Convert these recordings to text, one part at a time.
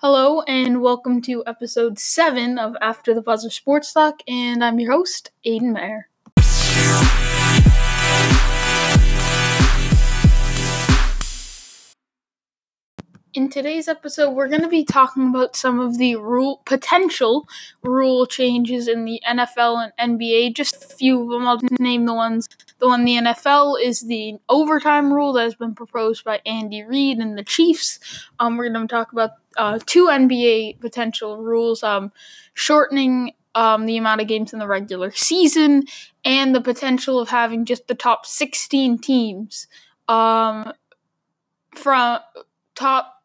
Hello and welcome to episode 7 of After the Buzzer Sports Talk, and I'm your host, Aiden Mayer. In today's episode, we're going to be talking about some of the rule potential rule changes in the NFL and NBA. Just a few of them. I'll name the ones. The one the NFL is the overtime rule that has been proposed by Andy Reid and the Chiefs. Um, we're going to talk about uh, two NBA potential rules: um, shortening um, the amount of games in the regular season, and the potential of having just the top 16 teams um, from top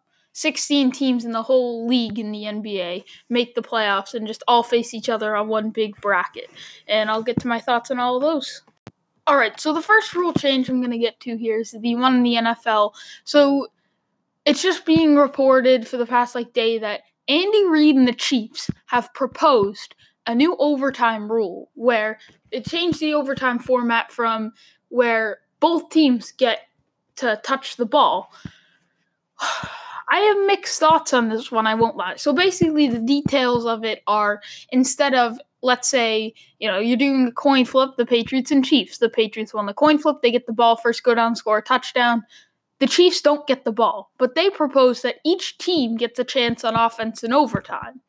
16 teams in the whole league in the NBA make the playoffs and just all face each other on one big bracket. And I'll get to my thoughts on all of those. All right, so the first rule change I'm going to get to here is the one in the NFL. So it's just being reported for the past like day that Andy Reid and the Chiefs have proposed a new overtime rule where it changed the overtime format from where both teams get to touch the ball. I have mixed thoughts on this one, I won't lie. So basically, the details of it are instead of, let's say, you know, you're doing a coin flip, the Patriots and Chiefs. The Patriots won the coin flip, they get the ball first, go down, score a touchdown. The Chiefs don't get the ball, but they propose that each team gets a chance on offense in overtime.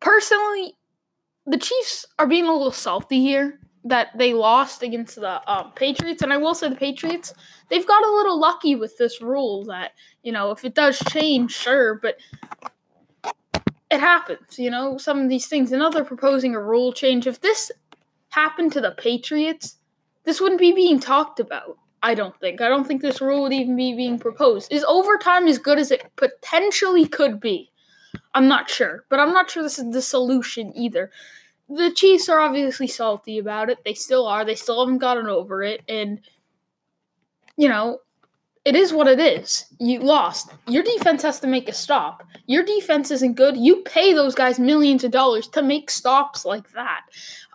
Personally, the Chiefs are being a little salty here that they lost against the um, Patriots, and I will say the Patriots they've got a little lucky with this rule that you know if it does change, sure, but it happens. You know some of these things. And now they're proposing a rule change. If this happened to the Patriots, this wouldn't be being talked about. I don't think. I don't think this rule would even be being proposed. Is overtime as good as it potentially could be? I'm not sure, but I'm not sure this is the solution either the Chiefs are obviously salty about it. They still are. They still haven't gotten over it. And, you know, it is what it is. You lost. Your defense has to make a stop. Your defense isn't good. You pay those guys millions of dollars to make stops like that,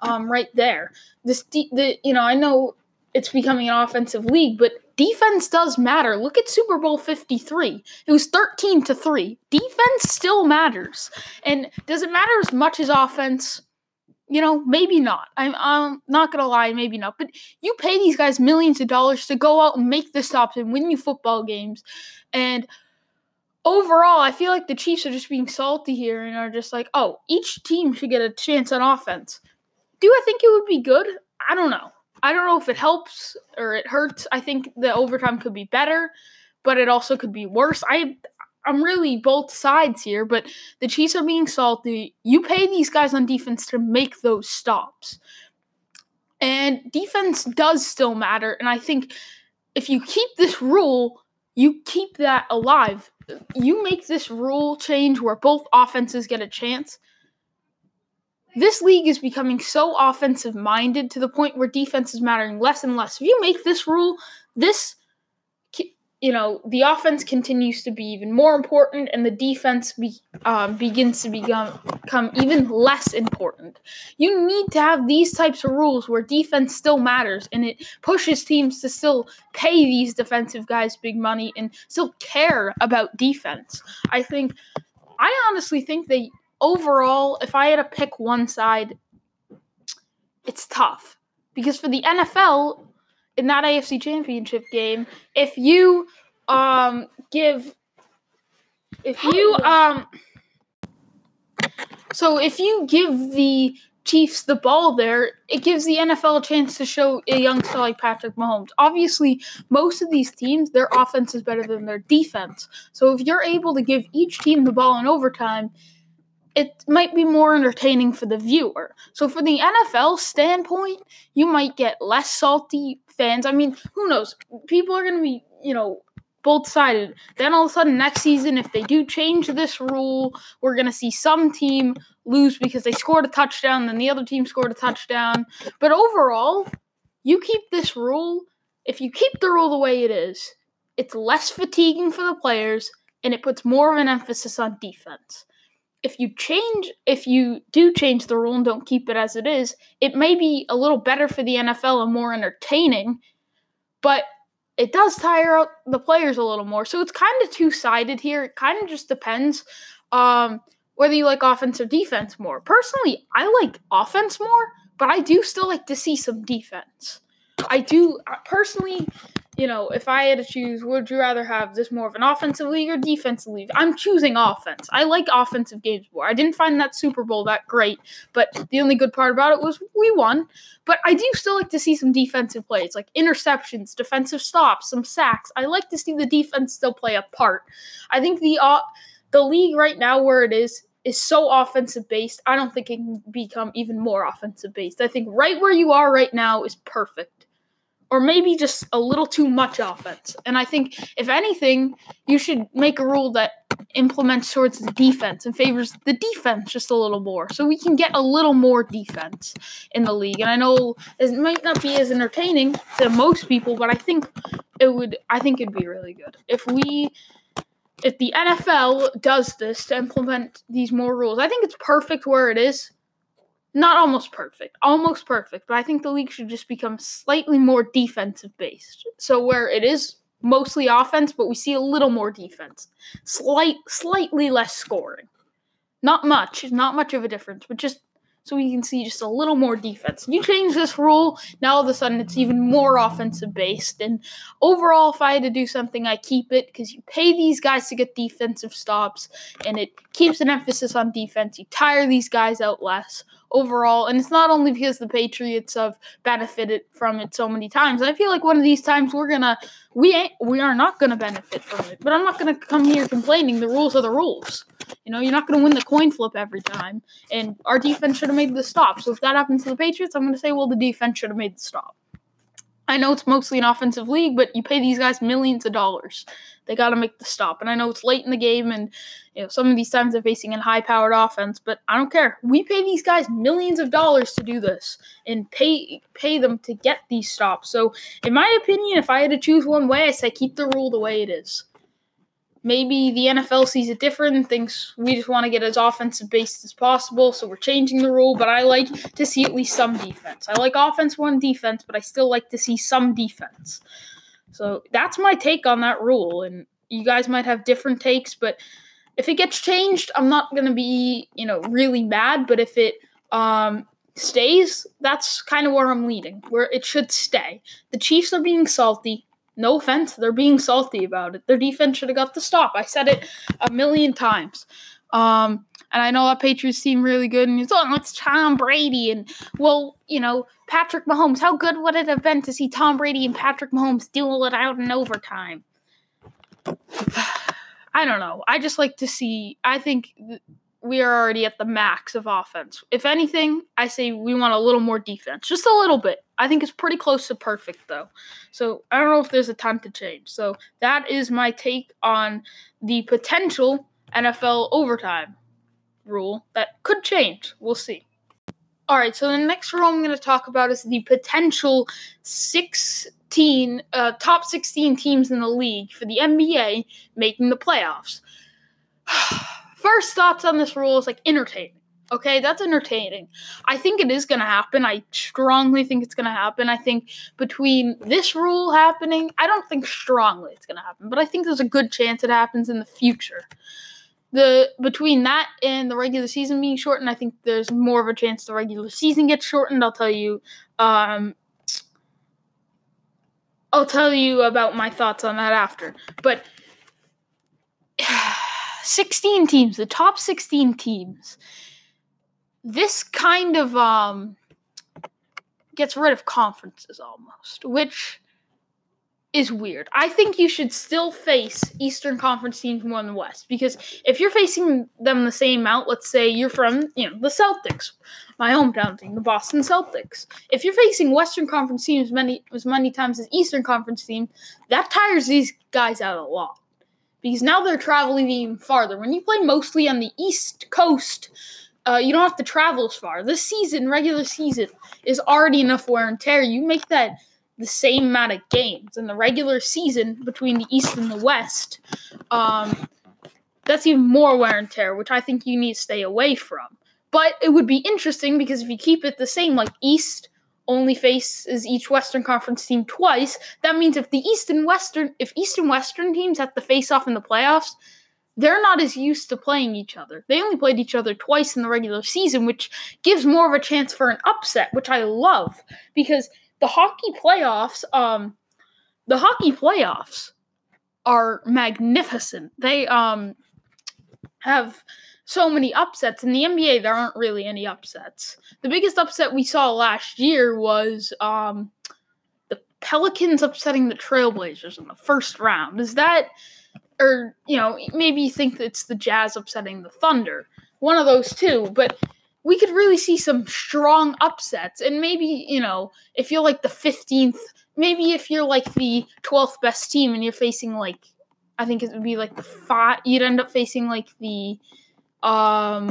um, right there. This, de- the you know, I know it's becoming an offensive league, but defense does matter. Look at Super Bowl 53. It was 13 to 3. Defense still matters. And does it matter as much as offense? You know, maybe not. I'm, I'm not gonna lie, maybe not. But you pay these guys millions of dollars to go out and make the stops and win you football games, and overall, I feel like the Chiefs are just being salty here and are just like, oh, each team should get a chance on offense. Do I think it would be good? I don't know. I don't know if it helps or it hurts. I think the overtime could be better, but it also could be worse. I I'm really both sides here, but the Chiefs are being salty. You pay these guys on defense to make those stops. And defense does still matter. And I think if you keep this rule, you keep that alive. You make this rule change where both offenses get a chance. This league is becoming so offensive minded to the point where defense is mattering less and less. If you make this rule, this you know, the offense continues to be even more important and the defense be, um, begins to become, become even less important. You need to have these types of rules where defense still matters and it pushes teams to still pay these defensive guys big money and still care about defense. I think, I honestly think they overall, if I had to pick one side, it's tough. Because for the NFL, in that AFC Championship game, if you um give if you um so if you give the Chiefs the ball there, it gives the NFL a chance to show a young star like Patrick Mahomes. Obviously, most of these teams, their offense is better than their defense. So if you're able to give each team the ball in overtime, it might be more entertaining for the viewer. So for the NFL standpoint, you might get less salty fans. I mean, who knows? People are going to be, you know, both sided. Then all of a sudden next season if they do change this rule, we're going to see some team lose because they scored a touchdown, then the other team scored a touchdown. But overall, you keep this rule, if you keep the rule the way it is, it's less fatiguing for the players and it puts more of an emphasis on defense if you change if you do change the rule and don't keep it as it is, it may be a little better for the NFL and more entertaining, but it does tire out the players a little more. So it's kind of two sided here. It kind of just depends. um, whether you like offense or defense more. Personally, I like offense more, but I do still like to see some defense. I do personally, you know, if I had to choose, would you rather have this more of an offensive league or defensive league? I'm choosing offense. I like offensive games more. I didn't find that Super Bowl that great, but the only good part about it was we won. But I do still like to see some defensive plays, like interceptions, defensive stops, some sacks. I like to see the defense still play a part. I think the uh, the league right now where it is is so offensive based. I don't think it can become even more offensive based. I think right where you are right now is perfect. Or maybe just a little too much offense. And I think, if anything, you should make a rule that implements towards the defense and favors the defense just a little more. So we can get a little more defense in the league. And I know it might not be as entertaining to most people, but I think it would I think it'd be really good. If we if the NFL does this to implement these more rules, I think it's perfect where it is. Not almost perfect, almost perfect, but I think the league should just become slightly more defensive based. So where it is mostly offense, but we see a little more defense. Slight slightly less scoring. Not much, not much of a difference, but just so we can see just a little more defense. You change this rule, now all of a sudden it's even more offensive based. And overall, if I had to do something, I keep it because you pay these guys to get defensive stops, and it keeps an emphasis on defense. You tire these guys out less overall, and it's not only because the Patriots have benefited from it so many times. I feel like one of these times we're gonna we ain't we are not gonna benefit from it. But I'm not gonna come here complaining. The rules are the rules. You know, you're not gonna win the coin flip every time. And our defense should have made the stop. So if that happens to the Patriots, I'm gonna say, well, the defense should have made the stop. I know it's mostly an offensive league, but you pay these guys millions of dollars. They got to make the stop. And I know it's late in the game, and you know some of these times they're facing a high-powered offense, but I don't care. We pay these guys millions of dollars to do this, and pay pay them to get these stops. So, in my opinion, if I had to choose one way, I say keep the rule the way it is maybe the NFL sees it different thinks we just want to get as offensive based as possible, so we're changing the rule. But I like to see at least some defense. I like offense one defense, but I still like to see some defense. So that's my take on that rule. And you guys might have different takes, but if it gets changed, I'm not gonna be, you know, really mad. But if it um stays, that's kind of where I'm leading, where it should stay. The Chiefs are being salty. No offense, they're being salty about it. Their defense should have got the stop. I said it a million times. Um, and I know that Patriots seem really good, and it's oh, it's Tom Brady, and well, you know, Patrick Mahomes. How good would it have been to see Tom Brady and Patrick Mahomes duel it out in overtime? I don't know. I just like to see. I think th- we are already at the max of offense. If anything, I say we want a little more defense, just a little bit. I think it's pretty close to perfect though. So I don't know if there's a ton to change. So that is my take on the potential NFL overtime rule that could change. We'll see. All right, so the next rule I'm going to talk about is the potential 16 uh, top 16 teams in the league for the NBA making the playoffs. First thoughts on this rule is like entertaining. Okay, that's entertaining. I think it is going to happen. I strongly think it's going to happen. I think between this rule happening, I don't think strongly it's going to happen, but I think there's a good chance it happens in the future. The between that and the regular season being shortened, I think there's more of a chance the regular season gets shortened. I'll tell you um I'll tell you about my thoughts on that after. But 16 teams, the top 16 teams this kind of um gets rid of conferences almost, which is weird. I think you should still face Eastern Conference teams more than the West because if you're facing them the same amount, let's say you're from, you know, the Celtics, my hometown team, the Boston Celtics. If you're facing Western Conference teams many as many times as Eastern Conference team, that tires these guys out a lot. Because now they're traveling even farther. When you play mostly on the East Coast, uh, you don't have to travel as far. This season, regular season, is already enough wear and tear. You make that the same amount of games in the regular season between the East and the West. Um, that's even more wear and tear, which I think you need to stay away from. But it would be interesting because if you keep it the same, like East only faces each Western Conference team twice, that means if the East and Western, if East and Western teams have to face off in the playoffs, they're not as used to playing each other. They only played each other twice in the regular season, which gives more of a chance for an upset, which I love because the hockey playoffs, um, the hockey playoffs are magnificent. They um have so many upsets. In the NBA, there aren't really any upsets. The biggest upset we saw last year was um the Pelicans upsetting the Trailblazers in the first round. Is that or you know, maybe you think it's the Jazz upsetting the Thunder. One of those two, but we could really see some strong upsets. And maybe, you know, if you're like the 15th, maybe if you're like the 12th best team and you're facing like, I think it would be like the five, you'd end up facing like the, um,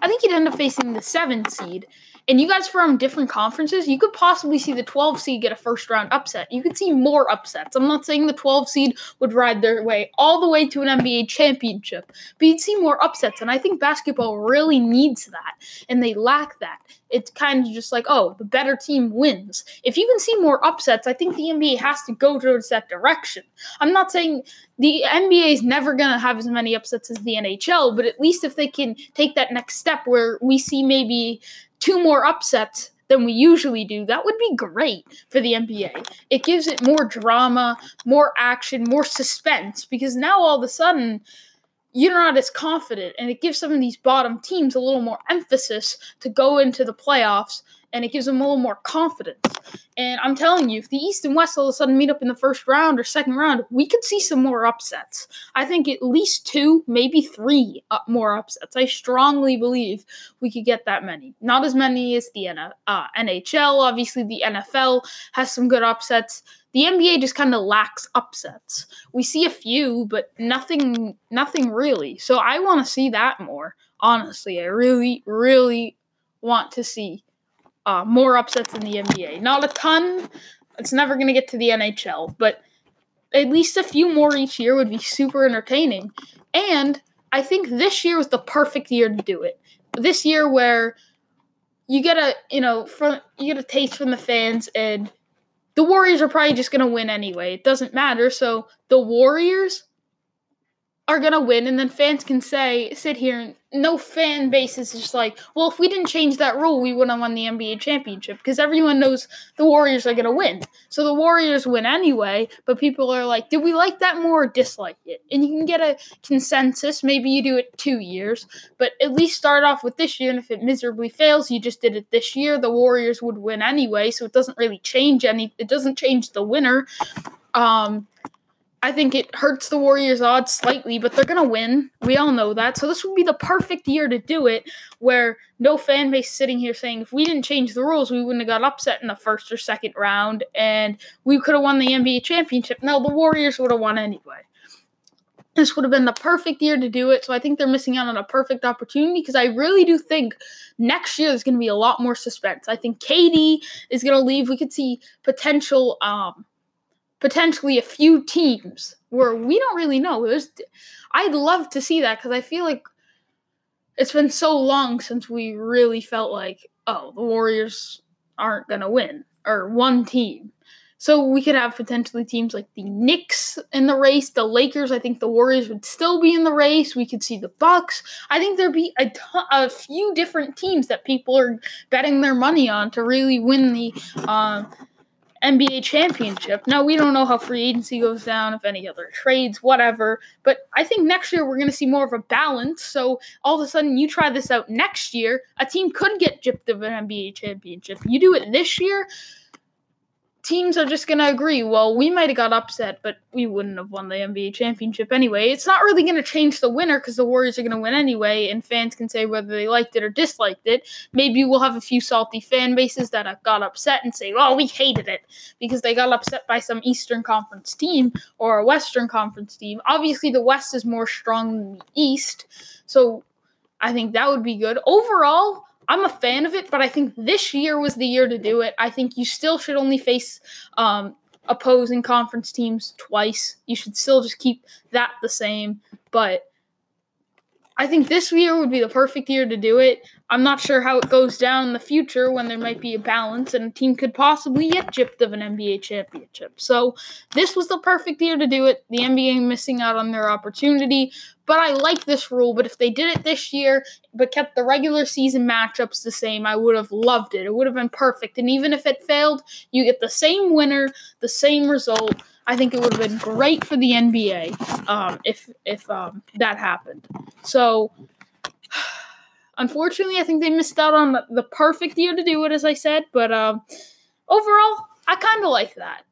I think you'd end up facing the seventh seed and you guys from different conferences, you could possibly see the 12 seed get a first round upset. You could see more upsets. I'm not saying the 12 seed would ride their way all the way to an NBA championship, but you'd see more upsets. And I think basketball really needs that, and they lack that. It's kind of just like, oh, the better team wins. If you can see more upsets, I think the NBA has to go towards that direction. I'm not saying the NBA is never going to have as many upsets as the NHL, but at least if they can take that next step where we see maybe two more upsets than we usually do, that would be great for the NBA. It gives it more drama, more action, more suspense because now all of a sudden you're not as confident and it gives some of these bottom teams a little more emphasis to go into the playoffs and it gives them a little more confidence. And I'm telling you, if the East and West all of a sudden meet up in the first round or second round, we could see some more upsets. I think at least two, maybe three uh, more upsets. I strongly believe we could get that many. Not as many as the uh, NHL. Obviously, the NFL has some good upsets. The NBA just kind of lacks upsets. We see a few, but nothing, nothing really. So I want to see that more. Honestly, I really, really want to see uh, more upsets in the NBA. Not a ton. It's never going to get to the NHL, but at least a few more each year would be super entertaining. And I think this year was the perfect year to do it. This year where you get a you know from you get a taste from the fans and the Warriors are probably just gonna win anyway. It doesn't matter. So the Warriors are gonna win, and then fans can say, sit here, and no fan base is just like, well, if we didn't change that rule, we wouldn't have won the NBA championship because everyone knows the Warriors are gonna win. So the Warriors win anyway, but people are like, did we like that more or dislike it? And you can get a consensus. Maybe you do it two years, but at least start off with this year. And if it miserably fails, you just did it this year. The Warriors would win anyway, so it doesn't really change any. It doesn't change the winner. Um, I think it hurts the Warriors' odds slightly, but they're going to win. We all know that. So this would be the perfect year to do it, where no fan base sitting here saying if we didn't change the rules, we wouldn't have got upset in the first or second round, and we could have won the NBA championship. No, the Warriors would have won anyway. This would have been the perfect year to do it. So I think they're missing out on a perfect opportunity because I really do think next year is going to be a lot more suspense. I think KD is going to leave. We could see potential. Um, potentially a few teams where we don't really know. I'd love to see that because I feel like it's been so long since we really felt like, oh, the Warriors aren't going to win or one team. So we could have potentially teams like the Knicks in the race, the Lakers. I think the Warriors would still be in the race. We could see the Bucks. I think there'd be a few different teams that people are betting their money on to really win the uh, NBA championship. Now, we don't know how free agency goes down, if any other trades, whatever. But I think next year we're going to see more of a balance. So all of a sudden, you try this out next year, a team could get gypped of an NBA championship. You do it this year, teams are just going to agree, well, we might have got upset, but we wouldn't have won the NBA championship anyway. It's not really going to change the winner because the Warriors are going to win anyway, and fans can say whether they liked it or disliked it. Maybe we'll have a few salty fan bases that got upset and say, well, we hated it because they got upset by some Eastern Conference team or a Western Conference team. Obviously, the West is more strong than the East, so I think that would be good. Overall, I'm a fan of it, but I think this year was the year to do it. I think you still should only face um, opposing conference teams twice. You should still just keep that the same. But I think this year would be the perfect year to do it. I'm not sure how it goes down in the future when there might be a balance and a team could possibly get gypped of an NBA championship. So this was the perfect year to do it. The NBA missing out on their opportunity, but I like this rule. But if they did it this year but kept the regular season matchups the same, I would have loved it. It would have been perfect. And even if it failed, you get the same winner, the same result. I think it would have been great for the NBA um, if if um, that happened. So, unfortunately, I think they missed out on the, perfect year to do it, as I said. But um, overall, I kind of like that.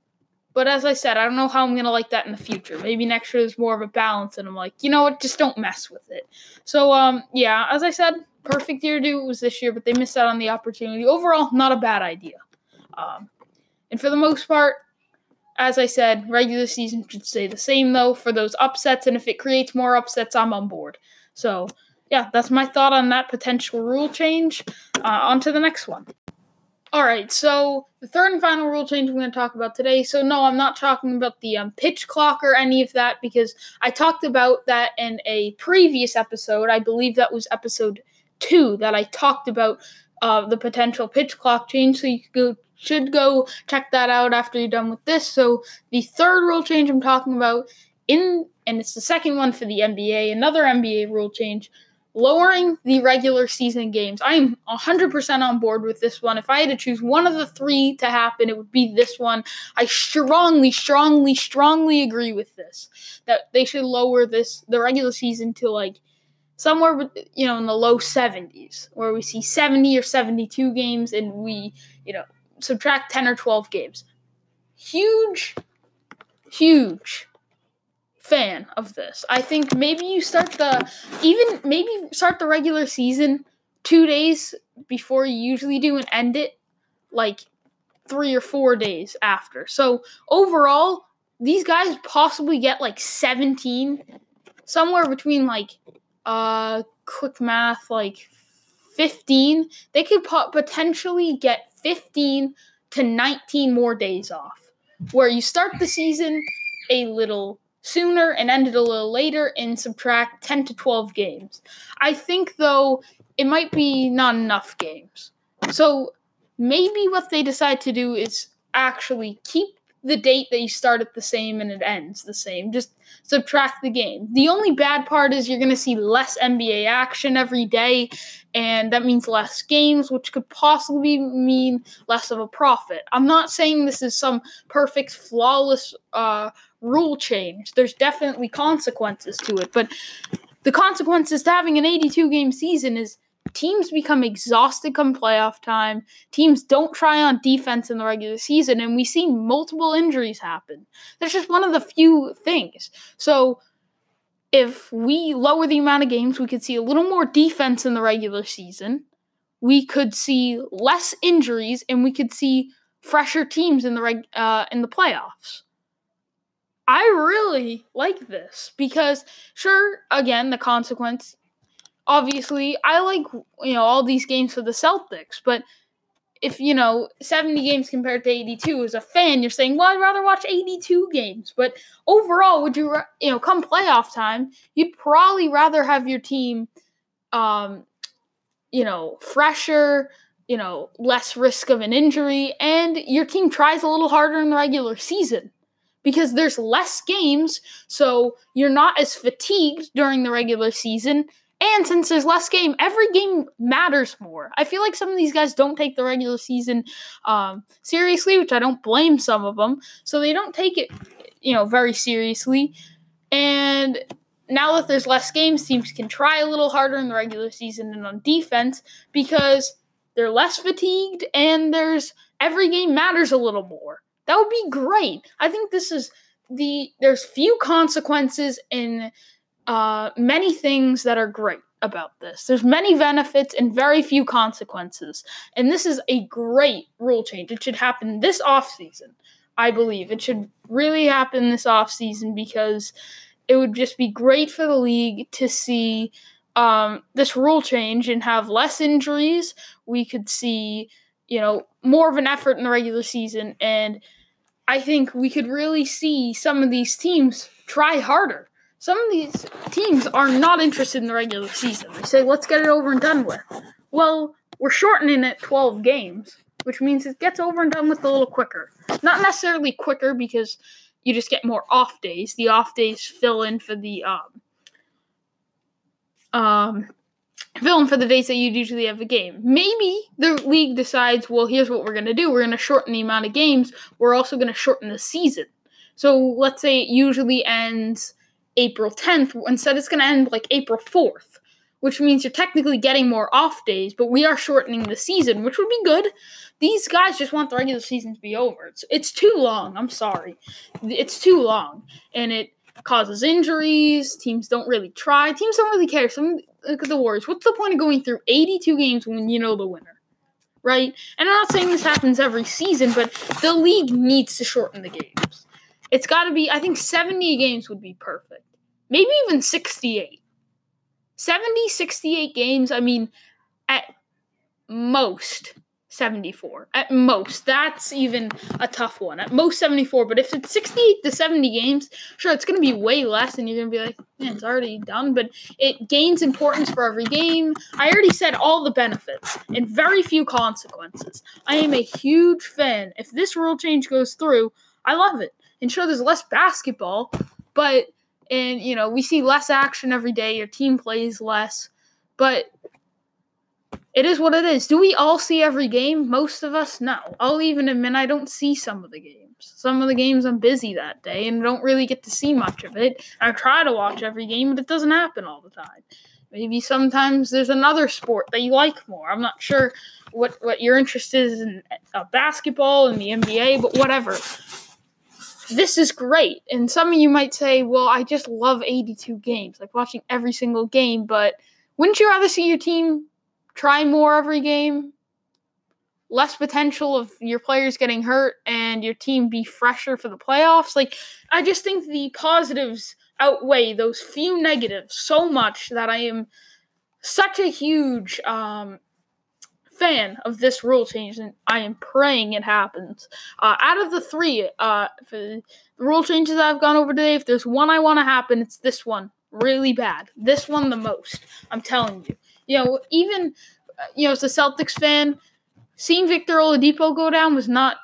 But as I said, I don't know how I'm gonna like that in the future. Maybe next year there's more of a balance, and I'm like, you know what, just don't mess with it. So, um, yeah, as I said, perfect year to do it was this year, but they missed out on the opportunity. Overall, not a bad idea. Um, and for the most part, as I said, regular season should stay the same though for those upsets, and if it creates more upsets, I'm on board. So, yeah, that's my thought on that potential rule change. Uh, on to the next one. All right, so the third and final rule change I'm going to talk about today. So, no, I'm not talking about the um, pitch clock or any of that because I talked about that in a previous episode. I believe that was episode two that I talked about uh, the potential pitch clock change. So, you go should go check that out after you're done with this. So the third rule change I'm talking about in and it's the second one for the NBA, another NBA rule change, lowering the regular season games. I'm 100% on board with this one. If I had to choose one of the 3 to happen, it would be this one. I strongly strongly strongly agree with this that they should lower this the regular season to like somewhere you know in the low 70s where we see 70 or 72 games and we you know subtract 10 or 12 games. Huge, huge fan of this. I think maybe you start the, even maybe start the regular season two days before you usually do and end it like three or four days after. So overall, these guys possibly get like 17, somewhere between like, uh, quick math, like 15. They could potentially get 15 to 19 more days off, where you start the season a little sooner and end it a little later and subtract 10 to 12 games. I think, though, it might be not enough games. So maybe what they decide to do is actually keep the date that you start at the same and it ends the same. Just subtract the game. The only bad part is you're going to see less NBA action every day, and that means less games, which could possibly mean less of a profit. I'm not saying this is some perfect, flawless uh, rule change. There's definitely consequences to it, but the consequences to having an 82 game season is teams become exhausted come playoff time. Teams don't try on defense in the regular season, and we see multiple injuries happen. That's just one of the few things. So, if we lower the amount of games, we could see a little more defense in the regular season. We could see less injuries, and we could see fresher teams in the reg- uh, in the playoffs. I really like this because, sure, again, the consequence obviously I like you know all these games for the Celtics, but if you know 70 games compared to 82 as a fan, you're saying, well, I'd rather watch 82 games. But overall, would you you know come playoff time, you'd probably rather have your team, um, you know, fresher. You know, less risk of an injury, and your team tries a little harder in the regular season because there's less games, so you're not as fatigued during the regular season, and since there's less game, every game matters more. I feel like some of these guys don't take the regular season um, seriously, which I don't blame some of them. So they don't take it, you know, very seriously. And now that there's less games, teams can try a little harder in the regular season and on defense because they're less fatigued and there's every game matters a little more. That would be great. I think this is the there's few consequences in uh, many things that are great about this. There's many benefits and very few consequences. And this is a great rule change. It should happen this off season. I believe it should really happen this off season because it would just be great for the league to see um, this rule change and have less injuries. We could see, you know, more of an effort in the regular season. And I think we could really see some of these teams try harder some of these teams are not interested in the regular season. They say, let's get it over and done with. Well, we're shortening it 12 games, which means it gets over and done with a little quicker. Not necessarily quicker because you just get more off days. The off days fill in for the um, um, fill in for the days that you usually have a game. Maybe the league decides, well, here's what we're going to do. We're going to shorten the amount of games. We're also going to shorten the season. So let's say it usually ends April 10th. Instead, it's going to end like April 4th, which means you're technically getting more off days, but we are shortening the season, which would be good. These guys just want the regular season to be over. It's, it's too long. I'm sorry. It's too long. And it causes injuries. Teams don't really try. Teams don't really care. Some look at the Warriors. What's the point of going through 82 games when you know the winner? Right? And I'm not saying this happens every season, but the league needs to shorten the games. It's got to be, I think 70 games would be perfect. Maybe even 68. 70, 68 games, I mean, at most 74. At most. That's even a tough one. At most 74. But if it's 68 to 70 games, sure, it's going to be way less, and you're going to be like, man, it's already done. But it gains importance for every game. I already said all the benefits and very few consequences. I am a huge fan. If this rule change goes through, I love it and sure there's less basketball, but and you know we see less action every day. Your team plays less, but it is what it is. Do we all see every game? Most of us, no. I'll even admit I don't see some of the games. Some of the games I'm busy that day and don't really get to see much of it. I try to watch every game, but it doesn't happen all the time. Maybe sometimes there's another sport that you like more. I'm not sure what what you're interested in uh, basketball and the NBA, but whatever this is great. And some of you might say, well, I just love 82 games, like watching every single game, but wouldn't you rather see your team try more every game? Less potential of your players getting hurt and your team be fresher for the playoffs? Like, I just think the positives outweigh those few negatives so much that I am such a huge um, fan of this rule change, and I am praying it happens. Uh, out of the three uh, the rule changes I've gone over today, if there's one I want to happen, it's this one. Really bad. This one the most. I'm telling you. You know, even uh, you know, as a Celtics fan, seeing Victor Oladipo go down was not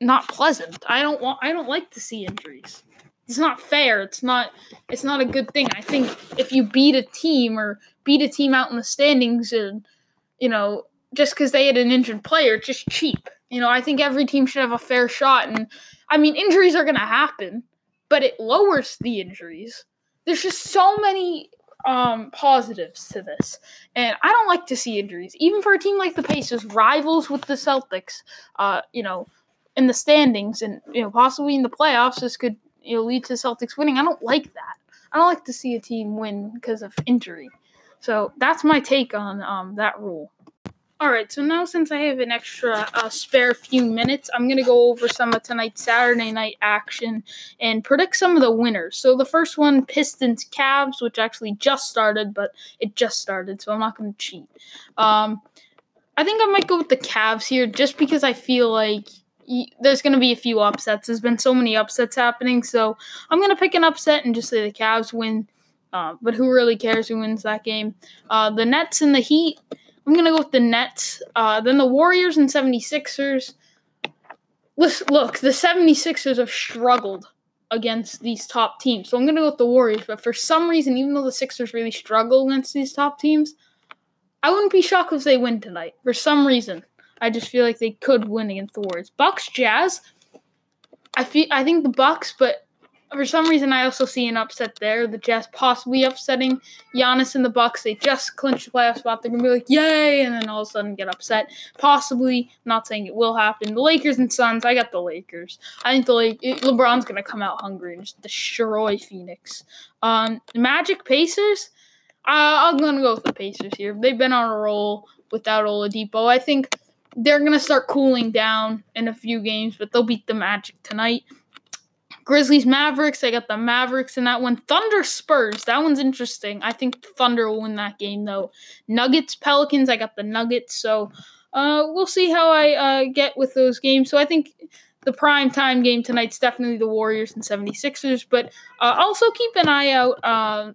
not pleasant. I don't want. I don't like to see injuries. It's not fair. It's not. It's not a good thing. I think if you beat a team or beat a team out in the standings and you know just because they had an injured player, it's just cheap. You know, I think every team should have a fair shot. And I mean, injuries are going to happen, but it lowers the injuries. There's just so many um, positives to this. And I don't like to see injuries, even for a team like the Pacers, rivals with the Celtics, uh, you know, in the standings and, you know, possibly in the playoffs. This could, you know, lead to Celtics winning. I don't like that. I don't like to see a team win because of injury. So that's my take on um, that rule. Alright, so now since I have an extra uh, spare few minutes, I'm going to go over some of tonight's Saturday night action and predict some of the winners. So the first one, Pistons Cavs, which actually just started, but it just started, so I'm not going to cheat. Um, I think I might go with the Cavs here just because I feel like there's going to be a few upsets. There's been so many upsets happening, so I'm going to pick an upset and just say the Cavs win. Uh, but who really cares who wins that game? Uh, the Nets and the Heat. I'm going to go with the Nets. Uh, then the Warriors and 76ers. Look, the 76ers have struggled against these top teams. So I'm going to go with the Warriors. But for some reason, even though the Sixers really struggle against these top teams, I wouldn't be shocked if they win tonight. For some reason, I just feel like they could win against the Warriors. Bucks, Jazz. I feel I think the Bucks, but for some reason, I also see an upset there. The Jazz possibly upsetting Giannis and the Bucks. They just clinched the playoff spot. They're gonna be like, "Yay!" and then all of a sudden get upset. Possibly, not saying it will happen. The Lakers and Suns. I got the Lakers. I think the Lake LeBron's gonna come out hungry and just destroy Phoenix. Um, Magic Pacers. Uh, I'm gonna go with the Pacers here. They've been on a roll without Oladipo. I think they're gonna start cooling down in a few games, but they'll beat the Magic tonight. Grizzlies Mavericks. I got the Mavericks in that one. Thunder Spurs. That one's interesting. I think Thunder will win that game though. Nuggets Pelicans. I got the Nuggets. So uh, we'll see how I uh, get with those games. So I think the prime time game tonight's definitely the Warriors and 76ers, but uh, also keep an eye out, uh,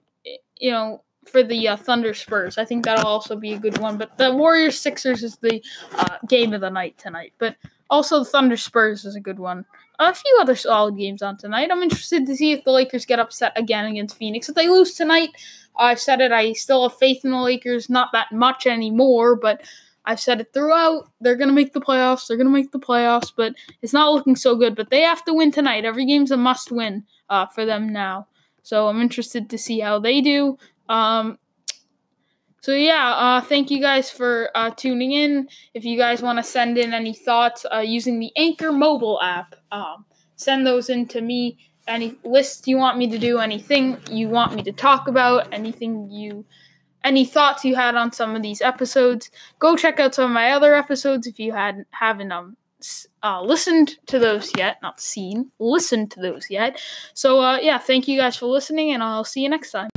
you know, for the uh, Thunder Spurs. I think that'll also be a good one. But the Warriors Sixers is the uh, game of the night tonight. But also the Thunder Spurs is a good one. A few other solid games on tonight. I'm interested to see if the Lakers get upset again against Phoenix. If they lose tonight, I've said it. I still have faith in the Lakers. Not that much anymore, but I've said it throughout. They're going to make the playoffs. They're going to make the playoffs, but it's not looking so good. But they have to win tonight. Every game's a must win uh, for them now. So I'm interested to see how they do. Um, so yeah, uh, thank you guys for uh, tuning in. If you guys want to send in any thoughts uh, using the Anchor mobile app, um, send those in to me. Any lists you want me to do, anything you want me to talk about, anything you, any thoughts you had on some of these episodes, go check out some of my other episodes if you hadn't haven't um uh, listened to those yet, not seen, listened to those yet. So uh, yeah, thank you guys for listening, and I'll see you next time.